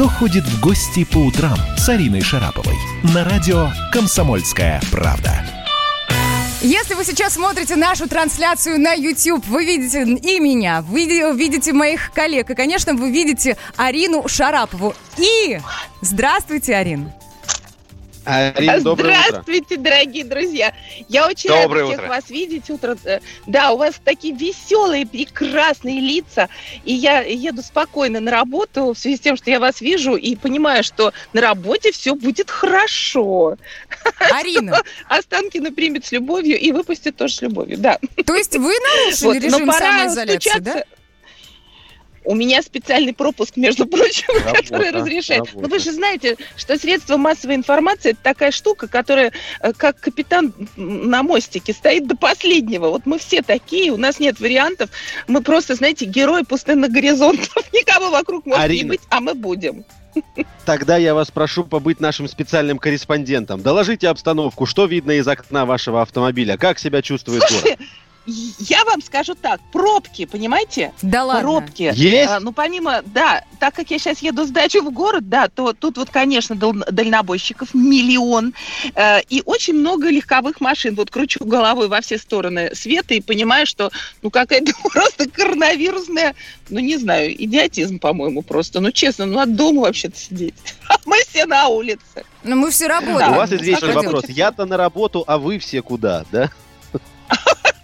кто ходит в гости по утрам с Ариной Шараповой на радио «Комсомольская правда». Если вы сейчас смотрите нашу трансляцию на YouTube, вы видите и меня, вы видите моих коллег, и, конечно, вы видите Арину Шарапову. И здравствуйте, Арин. Арина, Здравствуйте, утро. дорогие друзья. Я очень доброе рада всех утро. вас видеть. Утро. Э, да, у вас такие веселые, прекрасные лица. И я еду спокойно на работу в связи с тем, что я вас вижу и понимаю, что на работе все будет хорошо. Арина. Останкина примет с любовью и выпустит тоже с любовью, да. То есть вы нарушили вот, режим самоизоляции, да? У меня специальный пропуск, между прочим, работа, который разрешает. Работа. Но вы же знаете, что средства массовой информации это такая штука, которая э, как капитан на мостике стоит до последнего. Вот мы все такие, у нас нет вариантов. Мы просто, знаете, герои пустынных горизонтов. Никого вокруг может Арина. не быть, а мы будем. Тогда я вас прошу побыть нашим специальным корреспондентом. Доложите обстановку, что видно из окна вашего автомобиля, как себя чувствует город. Я вам скажу так, пробки, понимаете? Да ладно. Пробки. Есть? А, ну, помимо, да, так как я сейчас еду с дачи в город, да, то тут вот, конечно, дал, дальнобойщиков миллион. Э, и очень много легковых машин. Вот кручу головой во все стороны света и понимаю, что, ну, какая-то просто коронавирусная, ну, не знаю, идиотизм, по-моему, просто. Ну, честно, ну, от дома вообще-то сидеть. А мы все на улице. Но мы все работаем. У вас извечный вопрос. Я-то на работу, а вы все куда, да?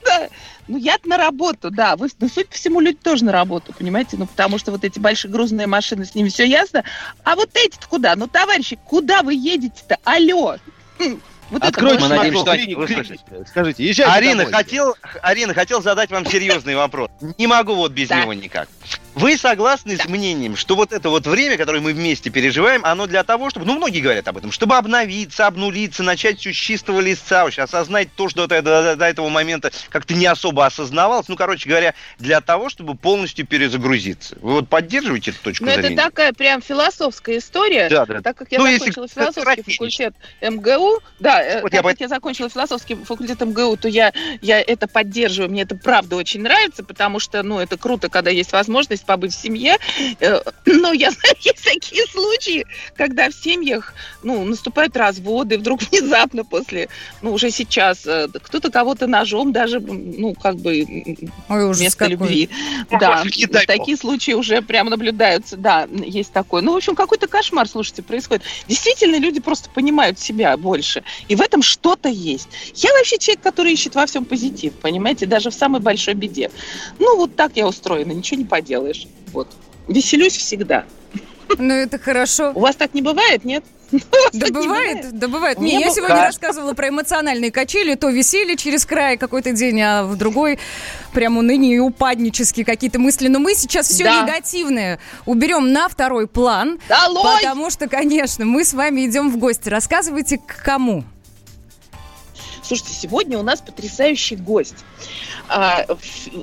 Ну, я на работу, да. Вы, ну, судя по всему, люди тоже на работу, понимаете? Ну, потому что вот эти большие грузные машины, с ними все ясно. А вот эти-то куда? Ну, товарищи, куда вы едете-то? Алло! Хм, вот Откройте это надеемся, что клиник, вы слышите. Скажите, езжайте Арина, домой. хотел, Арина, хотел задать вам серьезный вопрос. Не могу вот без него никак. Вы согласны да. с мнением, что вот это вот время, которое мы вместе переживаем, оно для того, чтобы, ну, многие говорят об этом, чтобы обновиться, обнулиться, начать все с чистого листа, вообще осознать то, что до, до, до этого момента как-то не особо осознавалось, ну, короче говоря, для того, чтобы полностью перезагрузиться. Вы вот поддерживаете эту точку ну, зрения? это такая прям философская история, да, да. так как я ну, закончила философский факультет МГУ, да, э, вот так я как я закончила философский факультет МГУ, то я, я это поддерживаю, мне это правда очень нравится, потому что, ну, это круто, когда есть возможность побыть в семье. Э, но я знаю, есть такие случаи, когда в семьях ну, наступают разводы, вдруг внезапно после, ну, уже сейчас, э, кто-то кого-то ножом даже, ну, как бы Ой, вместо какой. любви. Да, такие случаи уже прям наблюдаются, да, есть такое. Ну, в общем, какой-то кошмар, слушайте, происходит. Действительно, люди просто понимают себя больше. И в этом что-то есть. Я вообще человек, который ищет во всем позитив, понимаете, даже в самой большой беде. Ну, вот так я устроена, ничего не поделаешь. Вот. Веселюсь всегда. Ну, это хорошо. У вас так не бывает, нет? Да бывает, да бывает. Не, я сегодня рассказывала про эмоциональные качели, то веселье через край какой-то день, а в другой прям уныние и упаднические какие-то мысли. Но мы сейчас все негативное уберем на второй план. Потому что, конечно, мы с вами идем в гости. Рассказывайте, к кому? Слушайте, сегодня у нас потрясающий гость. А,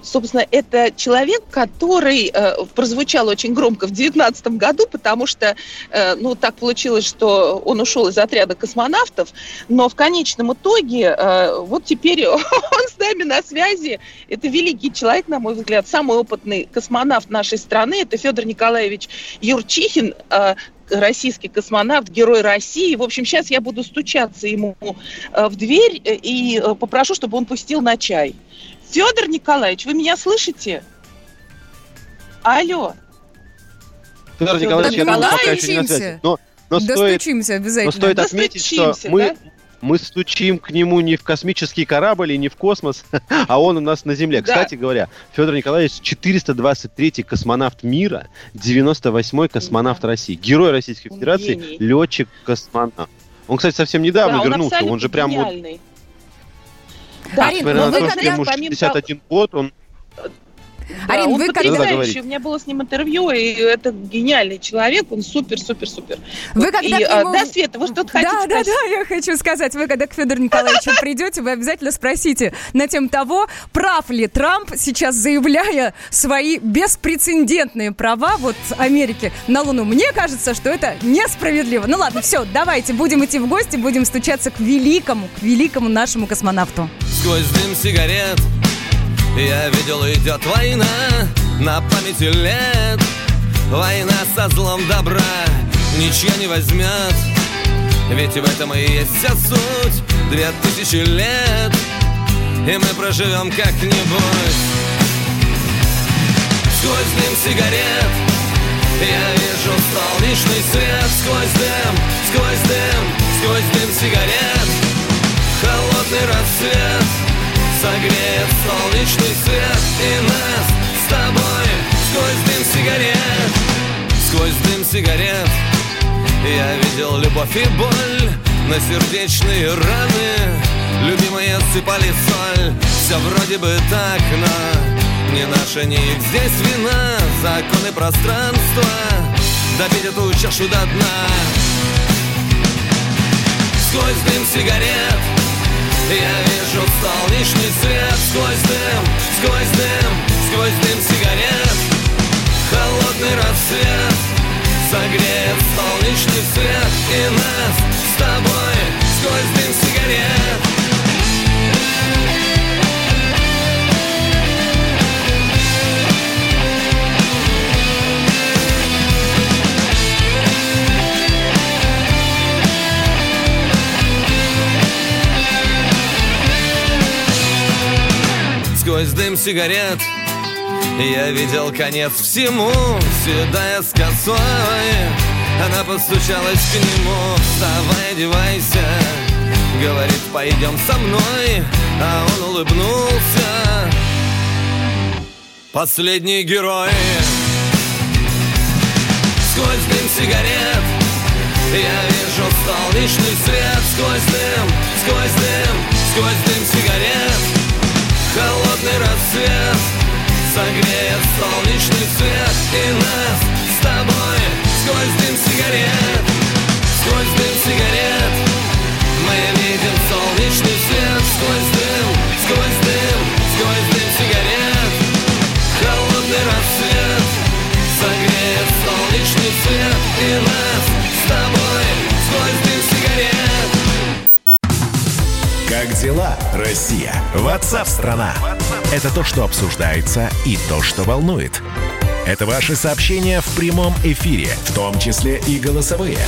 собственно, это человек, который а, прозвучал очень громко в 2019 году, потому что, а, ну, так получилось, что он ушел из отряда космонавтов, но в конечном итоге а, вот теперь он с нами на связи. Это великий человек, на мой взгляд, самый опытный космонавт нашей страны. Это Федор Николаевич Юрчихин, российский космонавт, герой России. В общем, сейчас я буду стучаться ему э, в дверь э, и э, попрошу, чтобы он пустил на чай. Федор Николаевич, вы меня слышите? Алло. Федор Николаевич, я думаю, пока еще не на связи. Но, но стоит, обязательно. Но стоит отметить, что мы, да? мы стучим к нему не в космический корабль и не в космос, а он у нас на Земле. Да. Кстати говоря, Федор Николаевич 423-й космонавт мира, 98-й космонавт да. России, герой Российской Федерации, летчик-космонавт. Он, кстати, совсем недавно да, вернулся, он, он же прям гениальный. вот... Да, Арин, но вы когда, ему 61 год, он да, Арин, он вы потрясающий. У меня было с ним интервью, и это гениальный человек, он супер-супер-супер. Вы вот, когда и, а, нему... Да, Света, вы что-то хотите Да, спросить? да, да, я хочу сказать, вы когда к Федору Николаевичу придете, вы обязательно спросите на тему того, прав ли Трамп сейчас, заявляя свои беспрецедентные права вот Америки на Луну. Мне кажется, что это несправедливо. Ну ладно, все, давайте, будем идти в гости, будем стучаться к великому, к великому нашему космонавту. Сквозь дым сигарет я видел, идет война на памяти лет. Война со злом добра ничья не возьмет. Ведь в этом и есть вся суть. Две тысячи лет И мы проживем как-нибудь. Сквозь дым сигарет Я вижу солнечный свет. Сквозь дым, сквозь дым, сквозь дым сигарет. Холодный рассвет Согреет солнечный свет И нас с тобой Сквозь дым сигарет Сквозь дым сигарет. Я видел любовь и боль На сердечные раны Любимые сыпали соль. Все вроде бы так, но Не наша, не их. Здесь вина Законы пространства. Допить эту чашу до дна. Сквозь дым сигарет Я вижу солнечный свет Сквозь дым, сквозь дым, сквозь дым сигарет. Холодный рассвет Согреет солнечный свет И нас с тобой Сквозь дым сигарет сквозь дым сигарет. Я видел конец всему, седая с косой. Она постучалась к нему, вставай, одевайся Говорит, пойдем со мной, а он улыбнулся. Последний герой. Сквозь дым сигарет. Я вижу солнечный свет. Сквозь дым, сквозь дым, сквозь Это то, что обсуждается и то, что волнует. Это ваши сообщения в прямом эфире, в том числе и голосовые.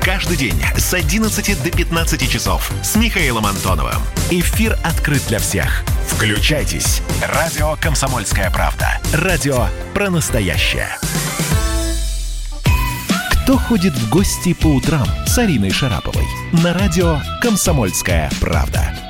Каждый день с 11 до 15 часов с Михаилом Антоновым. Эфир открыт для всех. Включайтесь. Радио «Комсомольская правда». Радио про настоящее. Кто ходит в гости по утрам с Ариной Шараповой? На радио «Комсомольская правда».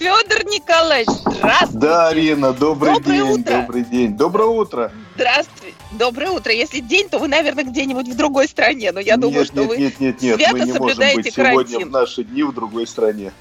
Федор Николаевич, здравствуйте! Да, Арина, добрый Доброе день, утро. добрый день. Доброе утро. Здравствуйте. Доброе утро. Если день, то вы, наверное, где-нибудь в другой стране. Но я нет, думаю, что нет, вы нет, нет, нет, свято мы не соблюдаете можем быть карантин. сегодня в наши дни в другой стране.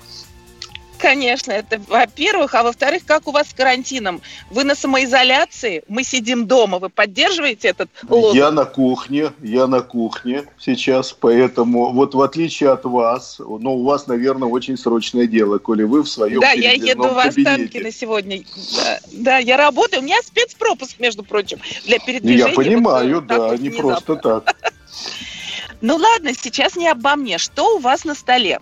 Конечно, это во-первых. А во-вторых, как у вас с карантином? Вы на самоизоляции, мы сидим дома. Вы поддерживаете этот лозунг? Я на кухне, я на кухне сейчас, поэтому вот в отличие от вас, но у вас, наверное, очень срочное дело, коли вы в своем Да, я еду в Останкино сегодня. Да, да, я работаю. У меня спецпропуск, между прочим, для передвижения. Я понимаю, вот, да, не просто так. Ну ладно, сейчас не обо мне. Что у вас на столе?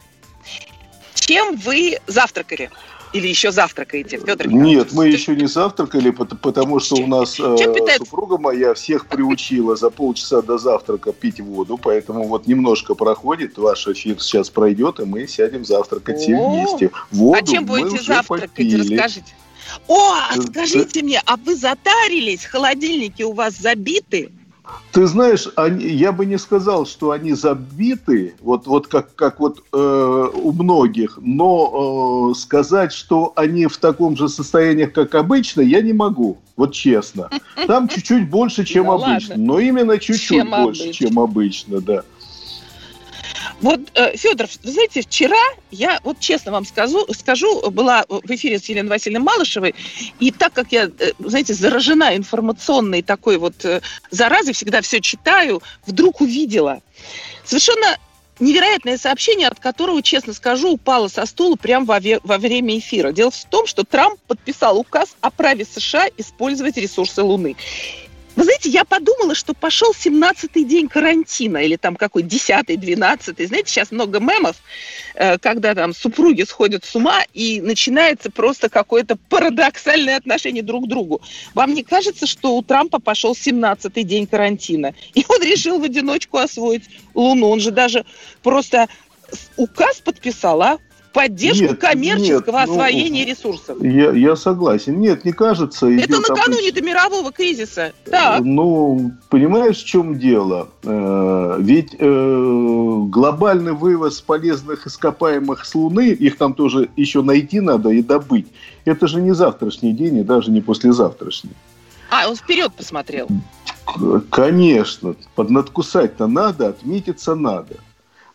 Чем вы завтракали? Или еще завтракаете, Федор Нет, мы еще не завтракали, потому что у нас э, супруга моя всех приучила за полчаса до завтрака пить воду, поэтому вот немножко проходит, ваш эфир сейчас пройдет, и мы сядем завтракать все вместе. Воду а чем будете завтракать, попили. расскажите. О, а скажите мне, а вы затарились? Холодильники у вас забиты? Ты знаешь, они, я бы не сказал, что они забиты, вот, вот как, как вот э, у многих, но э, сказать, что они в таком же состоянии, как обычно, я не могу, вот честно. Там чуть-чуть больше, чем обычно, но именно чуть-чуть больше, чем обычно, да. Вот, э, Федор, вы знаете, вчера я, вот честно вам скажу, скажу, была в эфире с Еленой Васильевной Малышевой, и так как я, э, знаете, заражена информационной такой вот э, заразой, всегда все читаю, вдруг увидела совершенно невероятное сообщение, от которого, честно скажу, упало со стула прямо во, во время эфира. Дело в том, что Трамп подписал указ о праве США использовать ресурсы Луны. Вы знаете, я подумала, что пошел 17-й день карантина, или там какой 10-й, 12-й. Знаете, сейчас много мемов, э, когда там супруги сходят с ума, и начинается просто какое-то парадоксальное отношение друг к другу. Вам не кажется, что у Трампа пошел 17-й день карантина, и он решил в одиночку освоить Луну? Он же даже просто указ подписал, а? Поддержку нет, коммерческого нет, ну, освоения ну, ресурсов. Я, я согласен. Нет, не кажется. Это накануне-то мирового кризиса. Так. Ну, понимаешь, в чем дело? Э, ведь э, глобальный вывоз полезных ископаемых с Луны, их там тоже еще найти надо и добыть, это же не завтрашний день и даже не послезавтрашний. А, он вперед посмотрел. Конечно. Поднадкусать-то надо, отметиться надо.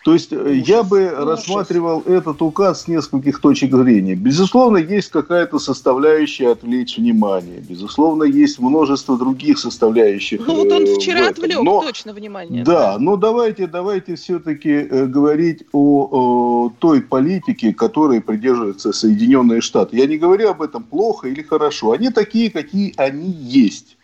То есть э, я бы рассматривал этот указ с нескольких точек зрения. Безусловно, есть какая-то составляющая отвлечь внимание. Безусловно, есть множество других составляющих. Ну вот он э, вчера отвлек но, точно внимание. Да, да, но давайте, давайте все-таки э, говорить о, о той политике, которой придерживаются Соединенные Штаты. Я не говорю об этом плохо или хорошо. Они такие, какие они есть.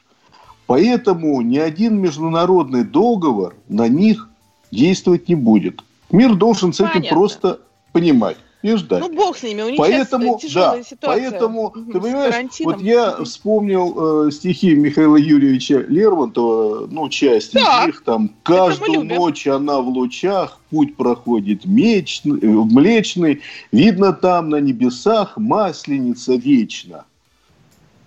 Поэтому ни один международный договор на них действовать не будет. Мир должен с этим Понятно. просто понимать и ждать. Ну, бог с ними, у них поэтому, да, ситуация. Поэтому, ты понимаешь, вот я вспомнил э, стихи Михаила Юрьевича Лермонтова, ну, часть да. из них, там, «Каждую ночь она в лучах, путь проходит мечный, э, млечный, видно там на небесах масленица вечна».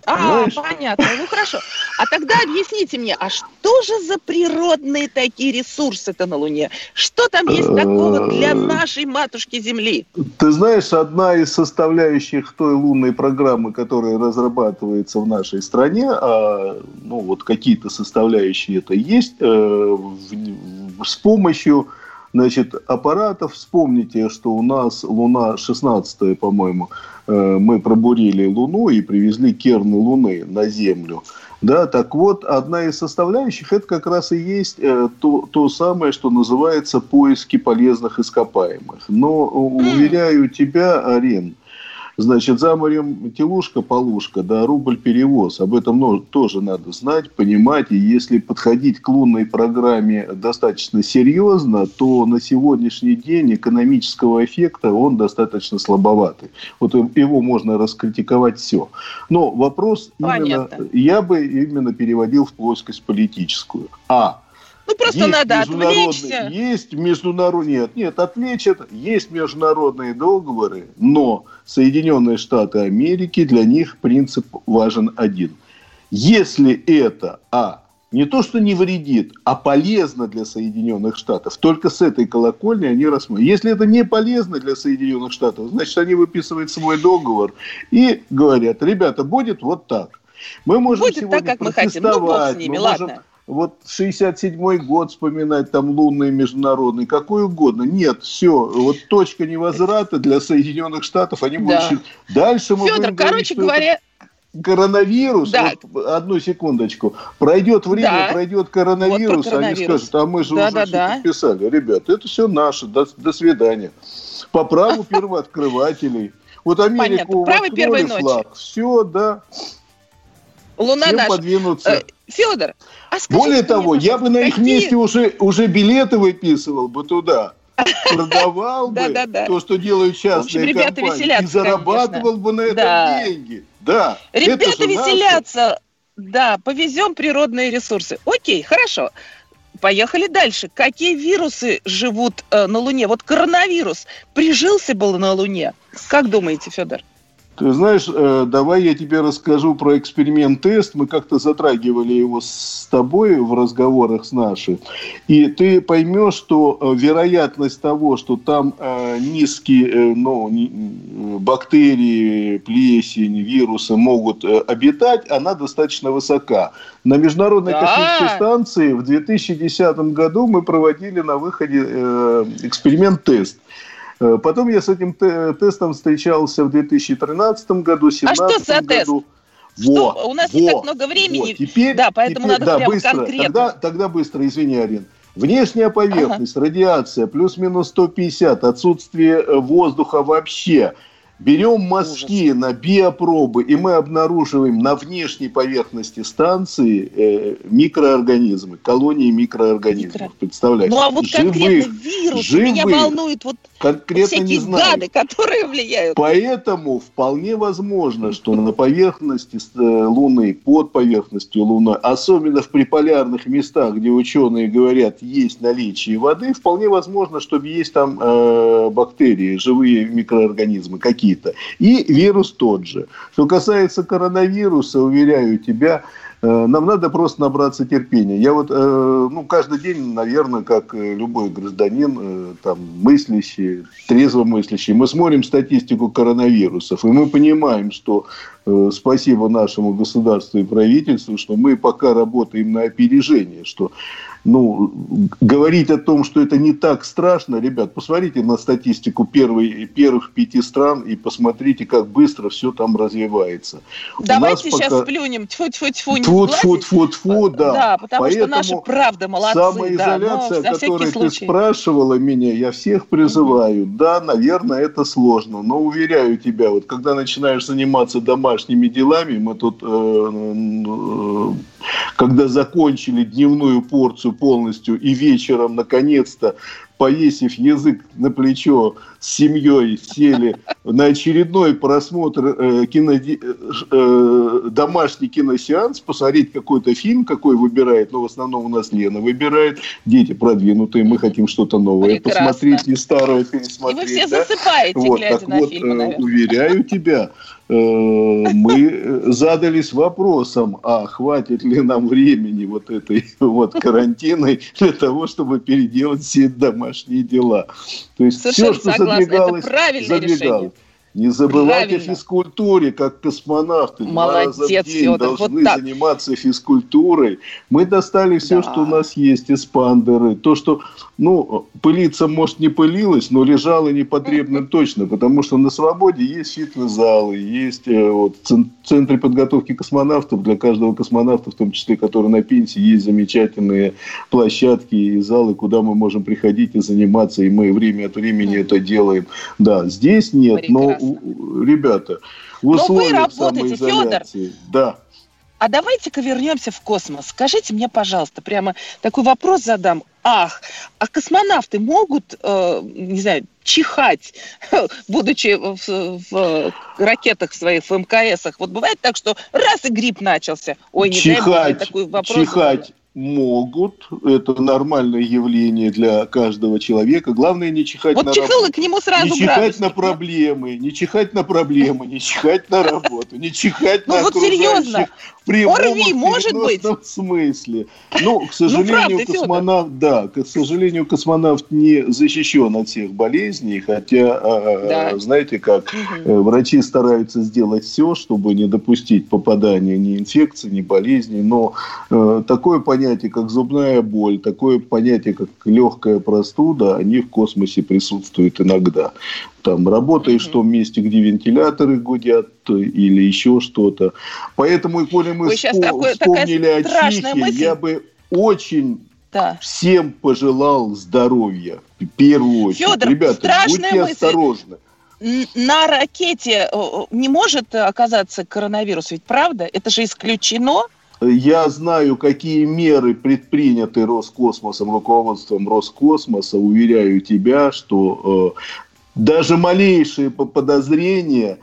А, Понимаешь? понятно. Ну хорошо. А тогда объясните мне, а что же за природные такие ресурсы-то на Луне? Что там есть такого для э, нашей матушки Земли? Ты знаешь, одна из составляющих той лунной программы, которая разрабатывается в нашей стране, а, ну вот какие-то составляющие это есть, э, с помощью значит, аппаратов. Вспомните, что у нас Луна 16 по-моему, Э, мы пробурили Луну и привезли керны Луны на Землю. Да, так вот, одна из составляющих это как раз и есть э, то, то самое, что называется поиски полезных ископаемых. Но уверяю тебя, Арин, Значит, за морем телушка-полушка, да, рубль-перевоз. Об этом тоже надо знать, понимать. И если подходить к лунной программе достаточно серьезно, то на сегодняшний день экономического эффекта он достаточно слабоватый. Вот его можно раскритиковать все. Но вопрос именно, я бы именно переводил в плоскость политическую. А ну, просто есть надо отвлечься. Есть международные... Нет, нет, отвлечь это. Есть международные договоры, но Соединенные Штаты Америки, для них принцип важен один. Если это, а, не то, что не вредит, а полезно для Соединенных Штатов. Только с этой колокольни они рассматривают. Если это не полезно для Соединенных Штатов, значит, они выписывают свой договор и говорят, ребята, будет вот так. Мы можем будет сегодня так, как мы хотим. Ну, бог с ними, ладно. Можем вот 67-й год вспоминать, там лунный международный, какой угодно. Нет, все, вот точка невозврата для Соединенных Штатов, они да. будут... Дальше мы Федор, будем короче говорить, говоря... Коронавирус, да. вот, одну секундочку, пройдет время, да. пройдет коронавирус, вот коронавирус, они скажут, а мы же да, уже да, все да. подписали. Ребята, это все наше, до, до свидания. По праву первооткрывателей. Вот Америку открыли флаг, все, да. Луна Всем наша. подвинуться. Э, Федор, а Более того, я бы на их месте уже, уже билеты выписывал бы туда. Продавал бы то, что делают частные компании. И зарабатывал бы на этом деньги. Да. Ребята веселятся. Да, повезем природные ресурсы. Окей, хорошо. Поехали дальше. Какие вирусы живут э, на Луне? Вот коронавирус прижился был на Луне. Как думаете, Федор? Ты знаешь, э, давай я тебе расскажу про эксперимент-тест. Мы как-то затрагивали его с тобой в разговорах с нашей. И ты поймешь, что э, вероятность того, что там э, низкие ну, бактерии, плесень, вирусы могут обитать, она достаточно высока. На Международной да. космической станции в 2010 году мы проводили на выходе эксперимент-тест. Э, потом я с этим тестом встречался в 2013 году, 2017 а что за году. Тест? Во, что? У нас во, не так много времени. Вот. Теперь, да, поэтому теперь, надо да, прям быстро. конкретно. Тогда, тогда быстро, извини, Арин. Внешняя поверхность, ага. радиация, плюс-минус 150, отсутствие э, воздуха вообще, Берем мазки Ужас. на биопробы, и мы обнаруживаем на внешней поверхности станции э, микроорганизмы, колонии микроорганизмов. Микро... Представляете? Ну а вот живых, конкретно вирус живых, меня волнует вот конкретно всякие не знаю. гады, которые влияют. Поэтому вполне возможно, что на поверхности э, Луны, под поверхностью Луны, особенно в приполярных местах, где ученые говорят, есть наличие воды, вполне возможно, что есть там э, бактерии, живые микроорганизмы какие какие-то. И вирус тот же. Что касается коронавируса, уверяю тебя, э, нам надо просто набраться терпения. Я вот, э, ну, каждый день, наверное, как любой гражданин, э, там, мыслящий, трезво мыслящий, мы смотрим статистику коронавирусов, и мы понимаем, что спасибо нашему государству и правительству, что мы пока работаем на опережение, что ну, говорить о том, что это не так страшно, ребят, посмотрите на статистику первой, первых пяти стран и посмотрите, как быстро все там развивается. Давайте сейчас пока... плюнем, тьфу-тьфу-тьфу, тьфу да. Да, потому Поэтому что наши правда молодцы. Самоизоляция, да, о которой ты спрашивала меня, я всех призываю. Mm-hmm. Да, наверное, это сложно, но уверяю тебя, вот когда начинаешь заниматься домашними делами, мы тут, э, э, когда закончили дневную порцию полностью и вечером, наконец-то, повесив язык на плечо с семьей, сели на очередной просмотр э, кино, э, домашний киносеанс, посмотреть какой-то фильм, какой выбирает, но в основном у нас Лена выбирает, дети продвинутые, мы хотим что-то новое Прекрасно. посмотреть, не старое пересмотреть. И вы все да? засыпаете, вот, глядя так на вот, фильмы, э, наверное. Уверяю тебя, мы задались вопросом, а хватит ли нам времени вот этой вот карантиной для того, чтобы переделать все домашние дела. То есть Совершенно все, что согласна. задвигалось, задвигалось. Решение. Не забывайте Правильно. физкультуре, как космонавты. Молодец, Два раза в день Федор, должны вот заниматься физкультурой. Мы достали все, да. что у нас есть, эспандеры. То, что, ну, пылиться, может, не пылилось, но лежало непотребным точно, потому что на свободе есть фитнес-залы, есть э, вот, центры подготовки космонавтов. Для каждого космонавта, в том числе, который на пенсии, есть замечательные площадки и залы, куда мы можем приходить и заниматься, и мы время от времени это делаем. Да, здесь нет, но ребята, в условиях Но вы работаете, Федор. Да. А давайте-ка вернемся в космос. Скажите мне, пожалуйста, прямо такой вопрос задам. Ах, а космонавты могут, э, не знаю, чихать, будучи в, в ракетах своих, в МКСах? Вот бывает так, что раз и грипп начался. Ой, не чихать, дай бог, такой вопрос. Чихать могут. Это нормальное явление для каждого человека. Главное не чихать вот на чихнул, работу. к нему сразу Не чихать на проблемы, не чихать на проблемы, не чихать на работу, не чихать ну, на серьезно. в прямом может быть. смысле. Ну, к ну, сожалению, космонавт, да, к сожалению, космонавт не защищен от всех болезней, хотя, а, да. знаете как, угу. врачи стараются сделать все, чтобы не допустить попадания ни инфекции, ни болезней, но э, такое понятие понятие, как зубная боль, такое понятие, как легкая простуда, они в космосе присутствуют иногда. Там работаешь mm-hmm. в том месте, где вентиляторы гудят или еще что-то. Поэтому, коли мы спо- такой, вспомнили о чихе, мысль. я бы очень да. всем пожелал здоровья. В первую очередь. Федор, Ребята, будьте мысль. осторожны на ракете не может оказаться коронавирус, ведь правда? Это же исключено. Я знаю, какие меры предприняты Роскосмосом, руководством Роскосмоса. Уверяю тебя, что э, даже малейшие подозрения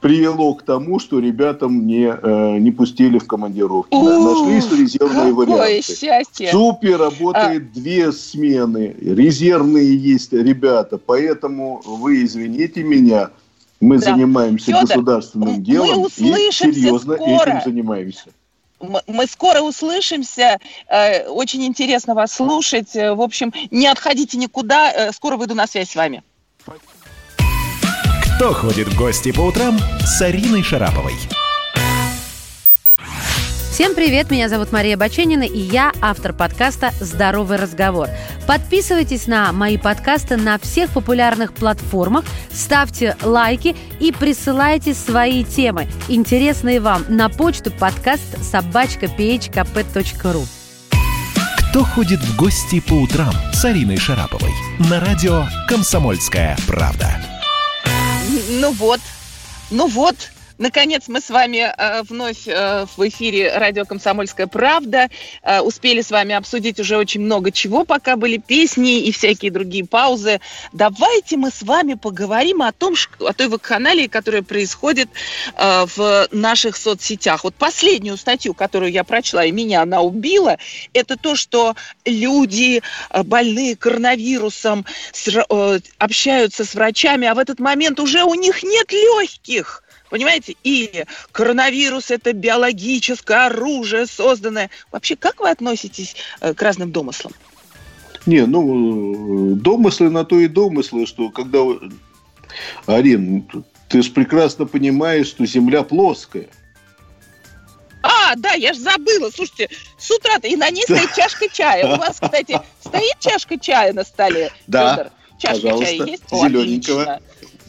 привело к тому, что ребятам не, э, не пустили в командировки. У, Нашлись резервные варианты. Счастье. В работает а... две смены. Резервные есть ребята. Поэтому вы извините меня, мы да. занимаемся Федор, государственным делом и серьезно скоро. этим занимаемся. Мы скоро услышимся. Э, очень интересно вас слушать. Э, в общем, не отходите никуда. Э, скоро выйду на связь с вами. Кто ходит в гости по утрам с Ариной Шараповой? Всем привет, меня зовут Мария Баченина, и я автор подкаста «Здоровый разговор». Подписывайтесь на мои подкасты на всех популярных платформах, ставьте лайки и присылайте свои темы, интересные вам, на почту подкаст собачка phkp.ru. Кто ходит в гости по утрам с Ариной Шараповой? На радио «Комсомольская правда». Ну вот, ну вот, Наконец мы с вами э, вновь э, в эфире радио «Комсомольская правда». Э, успели с вами обсудить уже очень много чего, пока были песни и всякие другие паузы. Давайте мы с вами поговорим о том, о той вакханалии, которая происходит в наших соцсетях. Вот последнюю статью, которую я прочла, и меня она убила, это то, что люди, больные коронавирусом, общаются с врачами, а в этот момент уже у них нет легких. Понимаете? Или коронавирус – это биологическое оружие, созданное. Вообще, как вы относитесь э, к разным домыслам? Не, ну, домыслы на то и домыслы, что когда... Арин, ты же прекрасно понимаешь, что Земля плоская. А, да, я же забыла. Слушайте, с утра-то и на ней стоит чашка чая. У вас, кстати, стоит чашка чая на столе? Да, Федор? Чашка пожалуйста, чая есть? зелененького.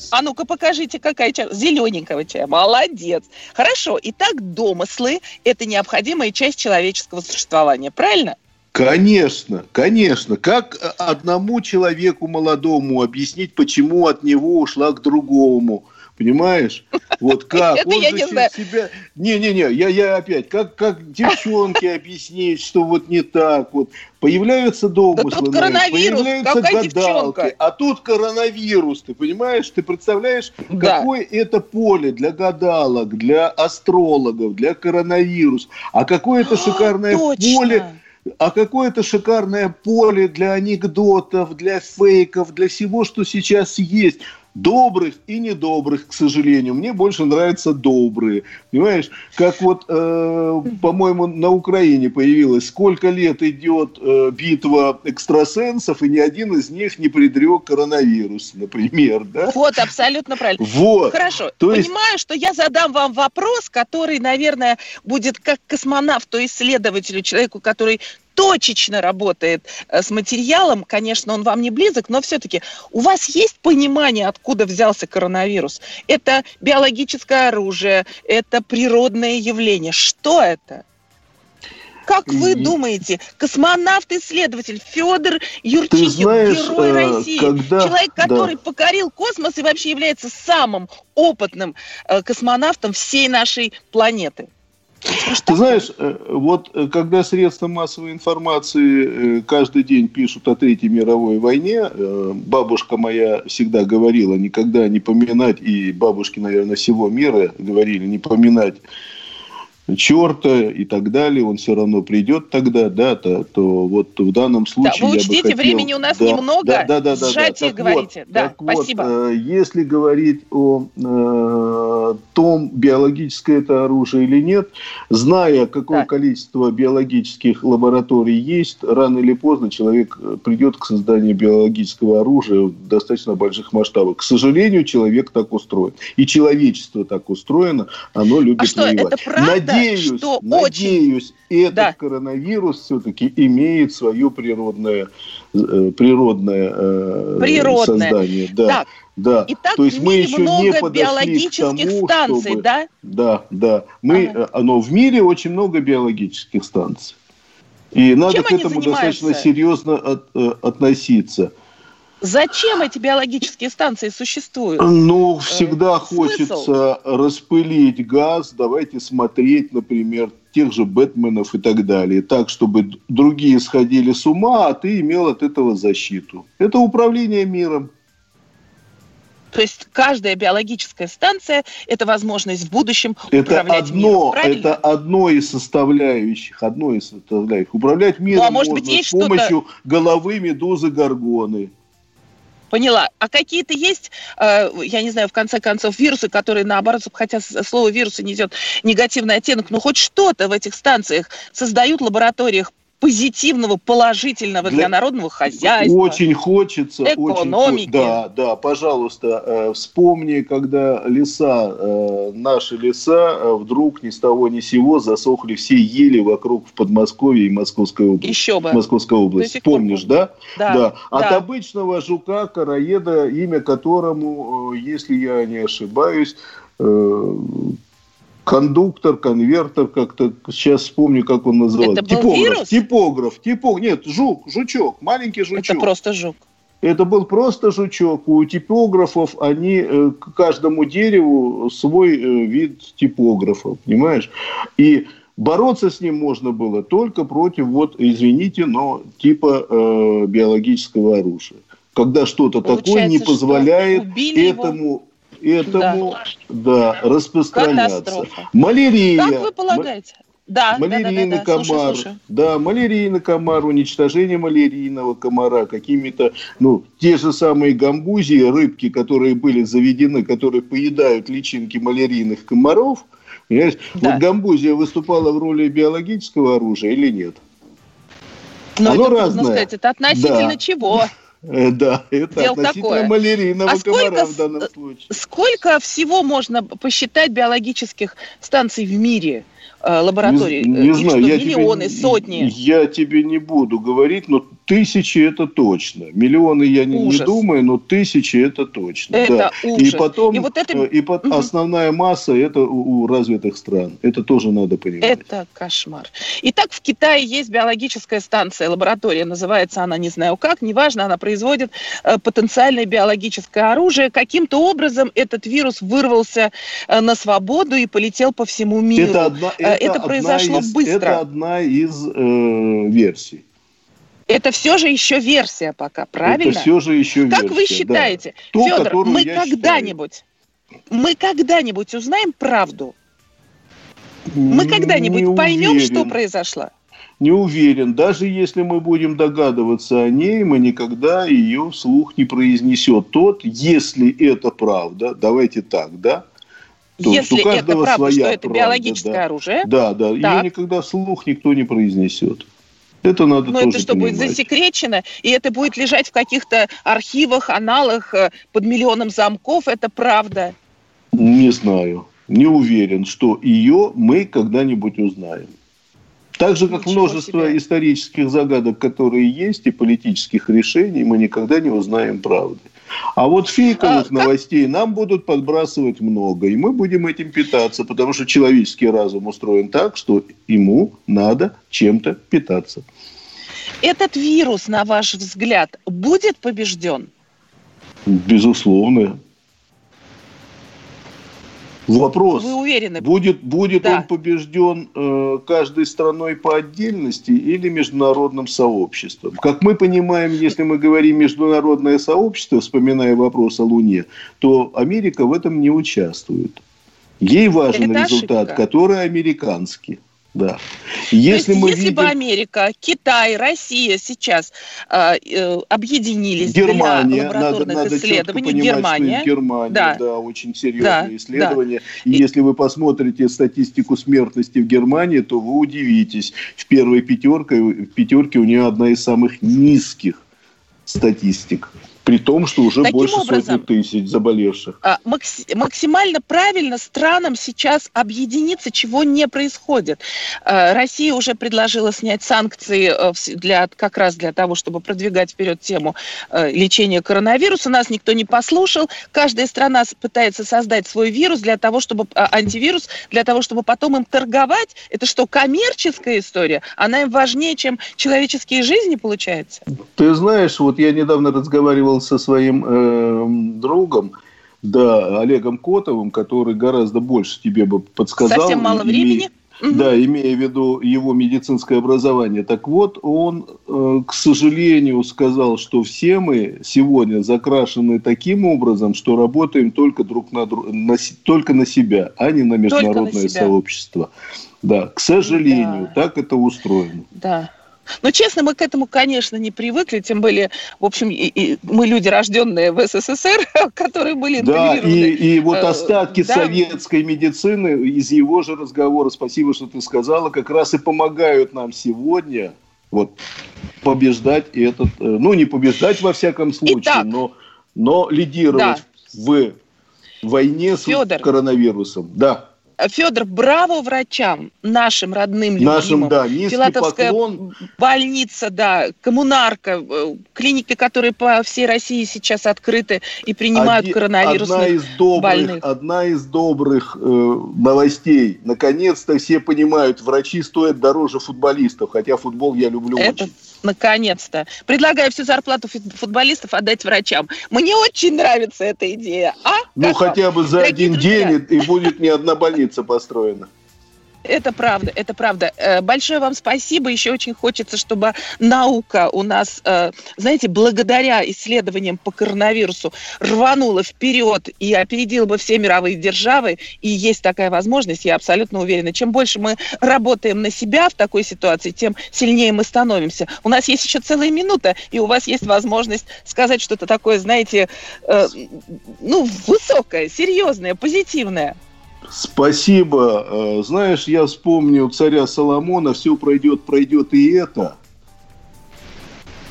А ну-ка покажите, какая чай. Зелененького чая. Молодец. Хорошо. Итак, домыслы – это необходимая часть человеческого существования. Правильно? Конечно, конечно. Как одному человеку молодому объяснить, почему от него ушла к другому? Понимаешь? Вот как? Это Он я не знаю. себя... Не-не-не, я, я опять, как, как девчонке объяснить, что вот не так вот. Появляются домыслы, да тут коронавирус, появляются какая гадалки, девчонка? а тут коронавирус, ты понимаешь? Ты представляешь, да. какое это поле для гадалок, для астрологов, для коронавируса, а какое это шикарное поле а какое-то шикарное поле для анекдотов, для фейков, для всего, что сейчас есть добрых и недобрых, к сожалению. Мне больше нравятся добрые. Понимаешь, как вот, э, по-моему, на Украине появилось, сколько лет идет э, битва экстрасенсов, и ни один из них не предрек коронавирус, например. Да? Вот, абсолютно правильно. Вот. Хорошо. То Понимаю, есть... что я задам вам вопрос, который, наверное, будет как космонавту, исследователю, человеку, который точечно работает э, с материалом, конечно, он вам не близок, но все-таки у вас есть понимание, откуда взялся коронавирус? Это биологическое оружие, это природное явление. Что это? Как вы думаете, космонавт-исследователь Федор Юрчикин, знаешь, герой э, России, когда... человек, который да. покорил космос и вообще является самым опытным э, космонавтом всей нашей планеты? Ты знаешь, э, вот э, когда средства массовой информации э, каждый день пишут о Третьей мировой войне, бабушка моя всегда говорила никогда не поминать, и бабушки, наверное, всего мира говорили не поминать черта и так далее, он все равно придет тогда, да, то, то вот в данном случае... Да, вы учтите, хотел... времени у нас да, немного, да, да, да, сжатие да, говорите. Вот, да, так спасибо. Вот, э, если говорить о э, том, биологическое это оружие или нет, зная, какое да. количество биологических лабораторий есть, рано или поздно человек придет к созданию биологического оружия в достаточно больших масштабах. К сожалению, человек так устроен. И человечество так устроено, оно любит а что, воевать. Это правда? Надеюсь, что надеюсь, очень... этот да. коронавирус все-таки имеет свое природное, э, природное, э, природное. создание. Да. Так. Да, Итак, то есть мы еще не подошли к тому, станций, чтобы... да? Да, да. Мы, ага. Э, но в мире очень много биологических станций. И надо Чем к этому достаточно серьезно от, относиться. Зачем эти биологические станции существуют? Ну, всегда э, хочется распылить газ. Давайте смотреть, например, тех же Бэтменов и так далее. Так, чтобы другие сходили с ума, а ты имел от этого защиту. Это управление миром. То есть каждая биологическая станция – это возможность в будущем это управлять одно, миром, правильно? Это одно из составляющих, одно из составляющих. Управлять миром ну, а может можно быть, с помощью головы медузы Горгоны. Поняла. А какие-то есть, э, я не знаю, в конце концов, вирусы, которые, наоборот, хотя слово вирусы несет негативный оттенок, но хоть что-то в этих станциях создают лабораториях позитивного, положительного для, для народного хозяйства. Очень хочется. Экономики. Очень, да, да, пожалуйста, э, вспомни, когда леса, э, наши леса, э, вдруг ни с того ни с сего засохли все ели вокруг в Подмосковье и Московской области. Еще бы. Московской области. Помнишь, да? Да. да? От да. обычного жука, короеда, имя которому, если я не ошибаюсь, кондуктор, конвертер, как-то сейчас вспомню, как он назывался. Это был типограф, вирус? типограф, типограф. Нет, жук, жучок, маленький жучок. Это просто жук. Это был просто жучок. У типографов они э, к каждому дереву свой э, вид типографа, понимаешь? И бороться с ним можно было только против, вот, извините, но типа э, биологического оружия. Когда что-то такое не позволяет этому этому да. Да, распространяться. Катастрофа. Малярия. Как вы полагаете? Да, малярийный да, да, да, комар, слушаю, слушаю. да, малярийный комар, уничтожение малярийного комара, какими-то, ну, те же самые гамбузии, рыбки, которые были заведены, которые поедают личинки малярийных комаров, понимаешь? Да. Вот гамбузия выступала в роли биологического оружия или нет? Ну, это разное. сказать, это относительно да. чего? Э, да, это Дело относительно такое. малярийного а сколько, комара в данном случае. Сколько всего можно посчитать биологических станций в мире? Э, лабораторий? Не, не знаю, я миллионы, тебе, сотни? Я тебе не буду говорить, но тысячи это точно. Миллионы я не, не думаю, но тысячи это точно. Это да. ужас. И потом, и, вот это... Э, и по... угу. основная масса это у, у развитых стран. Это тоже надо понимать. Это кошмар. Итак, в Китае есть биологическая станция, лаборатория, называется она не знаю как, неважно, она производит э, потенциальное биологическое оружие. Каким-то образом этот вирус вырвался на свободу и полетел по всему миру. Это одна, это, это произошло из, быстро. Это одна из э, версий. Это все же еще версия пока, правильно? Это все же еще версия. Как вы считаете, да. Федор, мы когда-нибудь, мы когда-нибудь узнаем правду? Мы когда-нибудь поймем, что произошло? Не уверен. Даже если мы будем догадываться о ней, мы никогда ее вслух не произнесет тот, если это правда. Давайте так, да? То, Если у каждого это правда, что это правда, биологическое да. оружие. Да, да. Так. Ее никогда вслух никто не произнесет. Это надо Но тоже это что, понимать. будет засекречено, и это будет лежать в каких-то архивах, аналах э, под миллионом замков, это правда? Не знаю. Не уверен, что ее мы когда-нибудь узнаем. Так же, как Ничего множество себе. исторических загадок, которые есть, и политических решений, мы никогда не узнаем правды. А вот фейковых а, новостей как... нам будут подбрасывать много, и мы будем этим питаться, потому что человеческий разум устроен так, что ему надо чем-то питаться. Этот вирус, на ваш взгляд, будет побежден? Безусловно. Вопрос. Вы уверены? Будет, будет да. он побежден э, каждой страной по отдельности или международным сообществом? Как мы понимаем, если мы говорим международное сообщество, вспоминая вопрос о Луне, то Америка в этом не участвует. Ей важен Это результат, ошибка. который американский. Да. Если, мы если видим... бы Америка, Китай, Россия сейчас э, э, объединились Германия, для лабораторных надо, надо исследований, понимать, Германия, что Германия, да, да очень серьезные да, исследования. Да. И, и если вы посмотрите статистику смертности в Германии, то вы удивитесь. В первой пятерке, в пятерке у нее одна из самых низких статистик. При том, что уже Таким больше образом, сотни тысяч заболевших. А, максимально правильно странам сейчас объединиться, чего не происходит. А, Россия уже предложила снять санкции э, для, как раз для того, чтобы продвигать вперед тему э, лечения коронавируса. Нас никто не послушал. Каждая страна пытается создать свой вирус для того, чтобы а, антивирус, для того, чтобы потом им торговать. Это что, коммерческая история? Она им важнее, чем человеческие жизни, получается? Ты знаешь, вот я недавно разговаривал беседовал со своим э, другом, да, Олегом Котовым, который гораздо больше тебе бы подсказал. Совсем мало времени? Да, имея в виду его медицинское образование. Так вот, он, э, к сожалению, сказал, что все мы сегодня закрашены таким образом, что работаем только друг на друга, на, только на себя, а не на международное на сообщество. Да, к сожалению, да. так это устроено. Да. Но, честно, мы к этому, конечно, не привыкли, тем более, в общем, и, и мы люди, рожденные в СССР, которые были Да, и, и вот э, остатки да. советской медицины из его же разговора, спасибо, что ты сказала, как раз и помогают нам сегодня вот, побеждать этот, э, ну, не побеждать во всяком случае, Итак, но, но лидировать да. в войне Федор, с коронавирусом. Да. Федор, браво врачам, нашим родным, любимым. Нашим, да, Филатовская поклон. больница, да, коммунарка, э, клиники, которые по всей России сейчас открыты и принимают Один, коронавирусных одна из добрых, больных. Одна из добрых э, новостей. Наконец-то все понимают, врачи стоят дороже футболистов, хотя футбол я люблю Это... очень. Наконец-то. Предлагаю всю зарплату футболистов отдать врачам. Мне очень нравится эта идея. А? Ну, как хотя бы за Дорогие один друзья. день и будет не одна больница построена. Это правда, это правда. Э, большое вам спасибо. Еще очень хочется, чтобы наука у нас, э, знаете, благодаря исследованиям по коронавирусу рванула вперед и опередила бы все мировые державы. И есть такая возможность, я абсолютно уверена. Чем больше мы работаем на себя в такой ситуации, тем сильнее мы становимся. У нас есть еще целая минута, и у вас есть возможность сказать что-то такое, знаете, э, ну, высокое, серьезное, позитивное. Спасибо. Э, знаешь, я вспомнил царя Соломона, все пройдет, пройдет и это.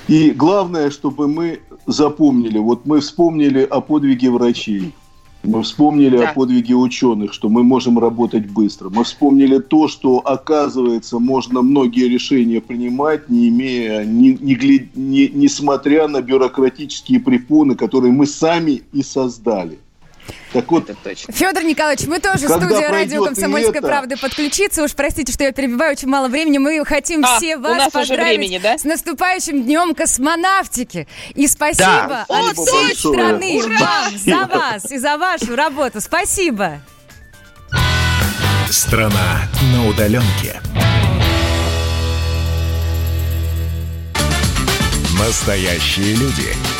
И главное, чтобы мы запомнили, вот мы вспомнили о подвиге врачей, мы вспомнили да. о подвиге ученых, что мы можем работать быстро. Мы вспомнили то, что, оказывается, можно многие решения принимать, не имея, не, не, не, несмотря на бюрократические препоны, которые мы сами и создали. Так вот, точно. Федор Николаевич, мы тоже в студии радио «Комсомольская это... правда» подключиться. Уж простите, что я перебиваю, очень мало времени. Мы хотим а, все вас поздравить времени, да? с наступающим днем космонавтики. И спасибо да. от всей большое. страны Ура! вам за вас и за вашу работу. Спасибо. Страна на удаленке. Настоящие люди.